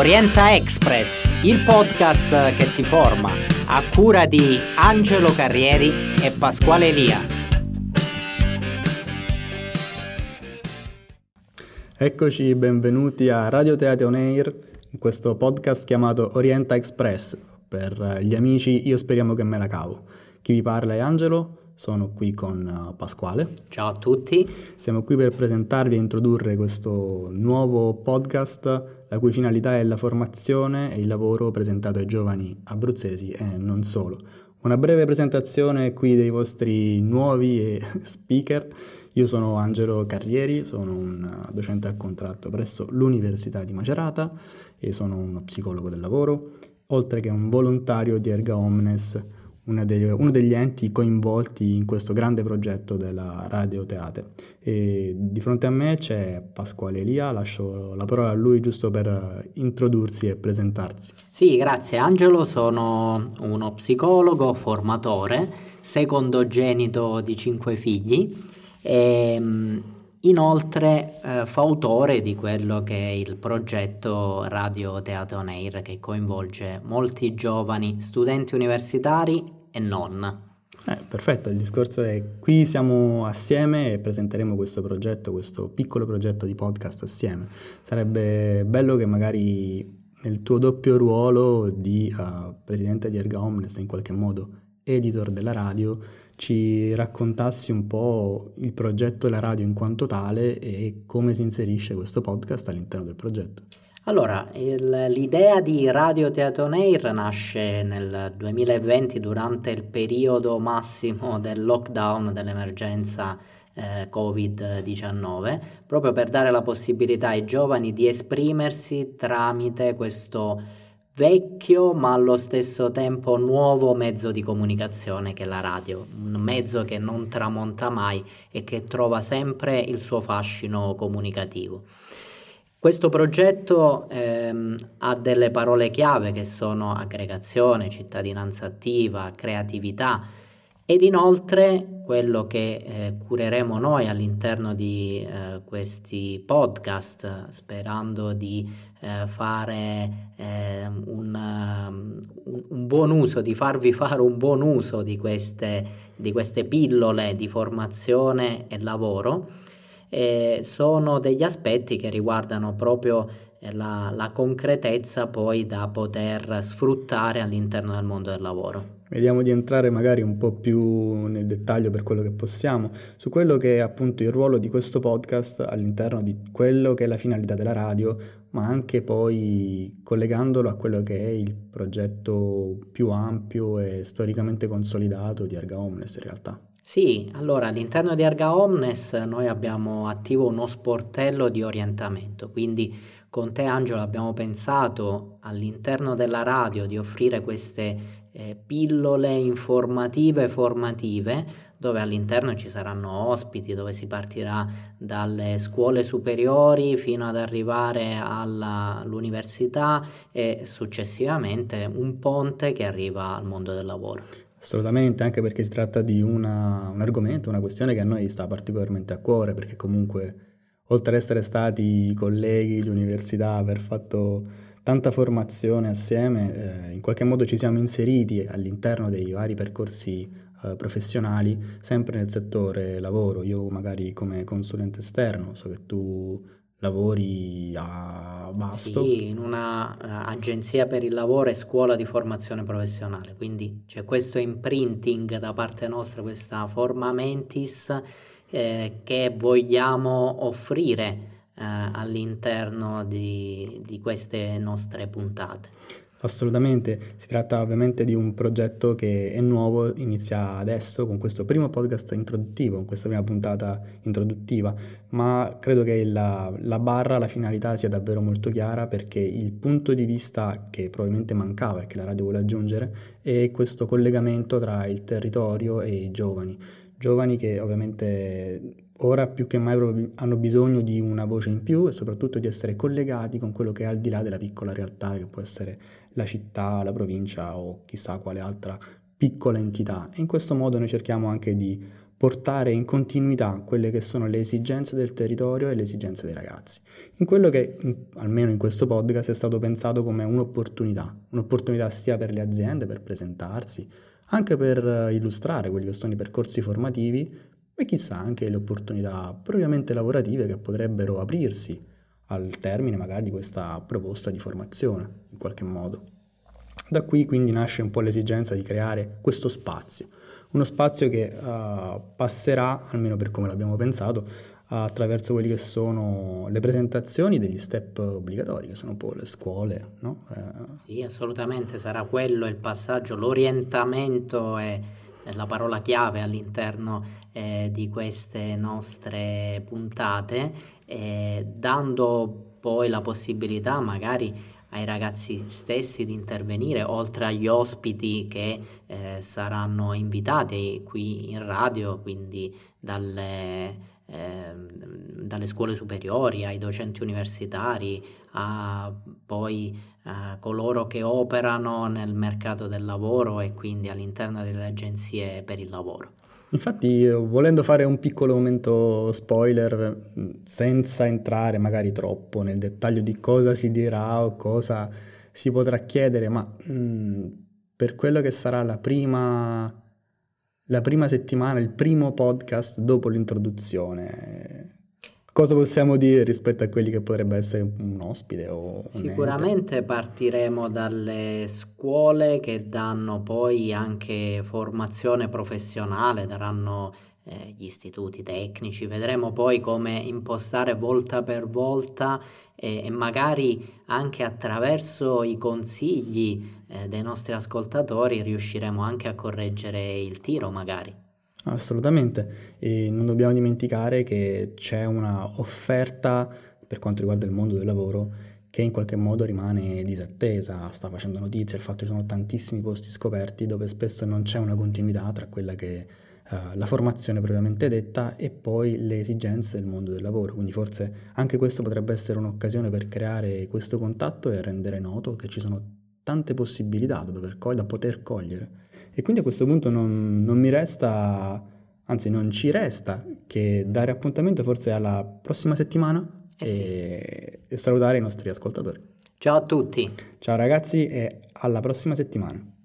Orienta Express, il podcast che ti forma, a cura di Angelo Carrieri e Pasquale Elia. Eccoci, benvenuti a Radio Teatro On Air, in questo podcast chiamato Orienta Express. Per gli amici, io speriamo che me la cavo. Chi vi parla è Angelo, sono qui con uh, Pasquale. Ciao a tutti. Siamo qui per presentarvi e introdurre questo nuovo podcast la cui finalità è la formazione e il lavoro presentato ai giovani abruzzesi e non solo. Una breve presentazione qui dei vostri nuovi speaker. Io sono Angelo Carrieri, sono un docente a contratto presso l'Università di Macerata e sono uno psicologo del lavoro, oltre che un volontario di Erga Omnes, dei, uno degli enti coinvolti in questo grande progetto della Radio Teate. E di fronte a me c'è Pasquale Elia, lascio la parola a lui giusto per introdursi e presentarsi. Sì, grazie Angelo, sono uno psicologo, formatore, secondogenito di cinque figli e ehm, Inoltre eh, fa autore di quello che è il progetto Radio Teatro On che coinvolge molti giovani studenti universitari e non. Eh, perfetto, il discorso è qui siamo assieme e presenteremo questo progetto, questo piccolo progetto di podcast assieme. Sarebbe bello che magari nel tuo doppio ruolo di uh, presidente di Erga Omnes, in qualche modo editor della radio, ci raccontassi un po' il progetto della radio in quanto tale e come si inserisce questo podcast all'interno del progetto. Allora, il, l'idea di Radio Teatro Air nasce nel 2020 durante il periodo massimo del lockdown dell'emergenza eh, Covid-19, proprio per dare la possibilità ai giovani di esprimersi tramite questo vecchio ma allo stesso tempo nuovo mezzo di comunicazione che è la radio, un mezzo che non tramonta mai e che trova sempre il suo fascino comunicativo. Questo progetto ehm, ha delle parole chiave che sono aggregazione, cittadinanza attiva, creatività ed inoltre quello che eh, cureremo noi all'interno di eh, questi podcast, sperando di eh, fare ehm, un, um, un, buon uso, di farvi fare un buon uso di queste, di queste pillole di formazione e lavoro eh, sono degli aspetti che riguardano proprio la, la concretezza poi da poter sfruttare all'interno del mondo del lavoro. Vediamo di entrare magari un po' più nel dettaglio per quello che possiamo su quello che è appunto il ruolo di questo podcast all'interno di quello che è la finalità della radio, ma anche poi collegandolo a quello che è il progetto più ampio e storicamente consolidato di Arga Omnes in realtà. Sì, allora all'interno di Erga Omnes noi abbiamo attivo uno sportello di orientamento, quindi con te Angelo abbiamo pensato all'interno della radio di offrire queste eh, pillole informative formative dove all'interno ci saranno ospiti, dove si partirà dalle scuole superiori fino ad arrivare alla, all'università e successivamente un ponte che arriva al mondo del lavoro. Assolutamente, anche perché si tratta di una, un argomento, una questione che a noi sta particolarmente a cuore, perché comunque oltre ad essere stati colleghi di università, aver fatto tanta formazione assieme, eh, in qualche modo ci siamo inseriti all'interno dei vari percorsi eh, professionali, sempre nel settore lavoro. Io magari come consulente esterno, so che tu lavori a Basto? Sì, in un'agenzia uh, per il lavoro e scuola di formazione professionale, quindi c'è questo imprinting da parte nostra, questa forma mentis eh, che vogliamo offrire eh, all'interno di, di queste nostre puntate. Assolutamente, si tratta ovviamente di un progetto che è nuovo, inizia adesso con questo primo podcast introduttivo, con questa prima puntata introduttiva, ma credo che la, la, barra, la finalità sia davvero molto chiara perché il punto di vista che probabilmente mancava e che la radio vuole aggiungere è questo collegamento tra il territorio e i giovani. Giovani che ovviamente ora più che mai hanno bisogno di una voce in più e soprattutto di essere collegati con quello che è al di là della piccola realtà che può essere la città, la provincia o chissà quale altra piccola entità. E in questo modo noi cerchiamo anche di portare in continuità quelle che sono le esigenze del territorio e le esigenze dei ragazzi. In quello che, almeno in questo podcast, è stato pensato come un'opportunità, un'opportunità sia per le aziende per presentarsi, anche per illustrare quelli che sono i percorsi formativi e chissà anche le opportunità propriamente lavorative che potrebbero aprirsi al termine magari di questa proposta di formazione in qualche modo. Da qui quindi nasce un po' l'esigenza di creare questo spazio, uno spazio che uh, passerà, almeno per come l'abbiamo pensato, attraverso quelle che sono le presentazioni degli step obbligatori, che sono un po' le scuole, no? Eh. Sì, assolutamente, sarà quello il passaggio, l'orientamento è la parola chiave all'interno eh, di queste nostre puntate, eh, dando poi la possibilità magari ai ragazzi stessi di intervenire, oltre agli ospiti che eh, saranno invitati qui in radio, quindi dalle Ehm, dalle scuole superiori ai docenti universitari a poi a coloro che operano nel mercato del lavoro e quindi all'interno delle agenzie per il lavoro. Infatti, volendo fare un piccolo momento spoiler, senza entrare magari troppo nel dettaglio di cosa si dirà o cosa si potrà chiedere, ma mh, per quello che sarà la prima la prima settimana, il primo podcast dopo l'introduzione. Cosa possiamo dire rispetto a quelli che potrebbe essere un ospite o un Sicuramente ente? partiremo dalle scuole che danno poi anche formazione professionale, daranno eh, gli istituti tecnici, vedremo poi come impostare volta per volta e, e magari anche attraverso i consigli eh, dei nostri ascoltatori riusciremo anche a correggere il tiro magari. Assolutamente, e non dobbiamo dimenticare che c'è una offerta per quanto riguarda il mondo del lavoro che in qualche modo rimane disattesa, sta facendo notizie il fatto che ci sono tantissimi posti scoperti dove spesso non c'è una continuità tra quella che uh, la formazione propriamente detta e poi le esigenze del mondo del lavoro, quindi forse anche questo potrebbe essere un'occasione per creare questo contatto e rendere noto che ci sono tante possibilità da, dover, da poter cogliere. E quindi a questo punto non, non mi resta, anzi non ci resta che dare appuntamento forse alla prossima settimana eh e salutare i nostri ascoltatori. Ciao a tutti. Ciao ragazzi e alla prossima settimana.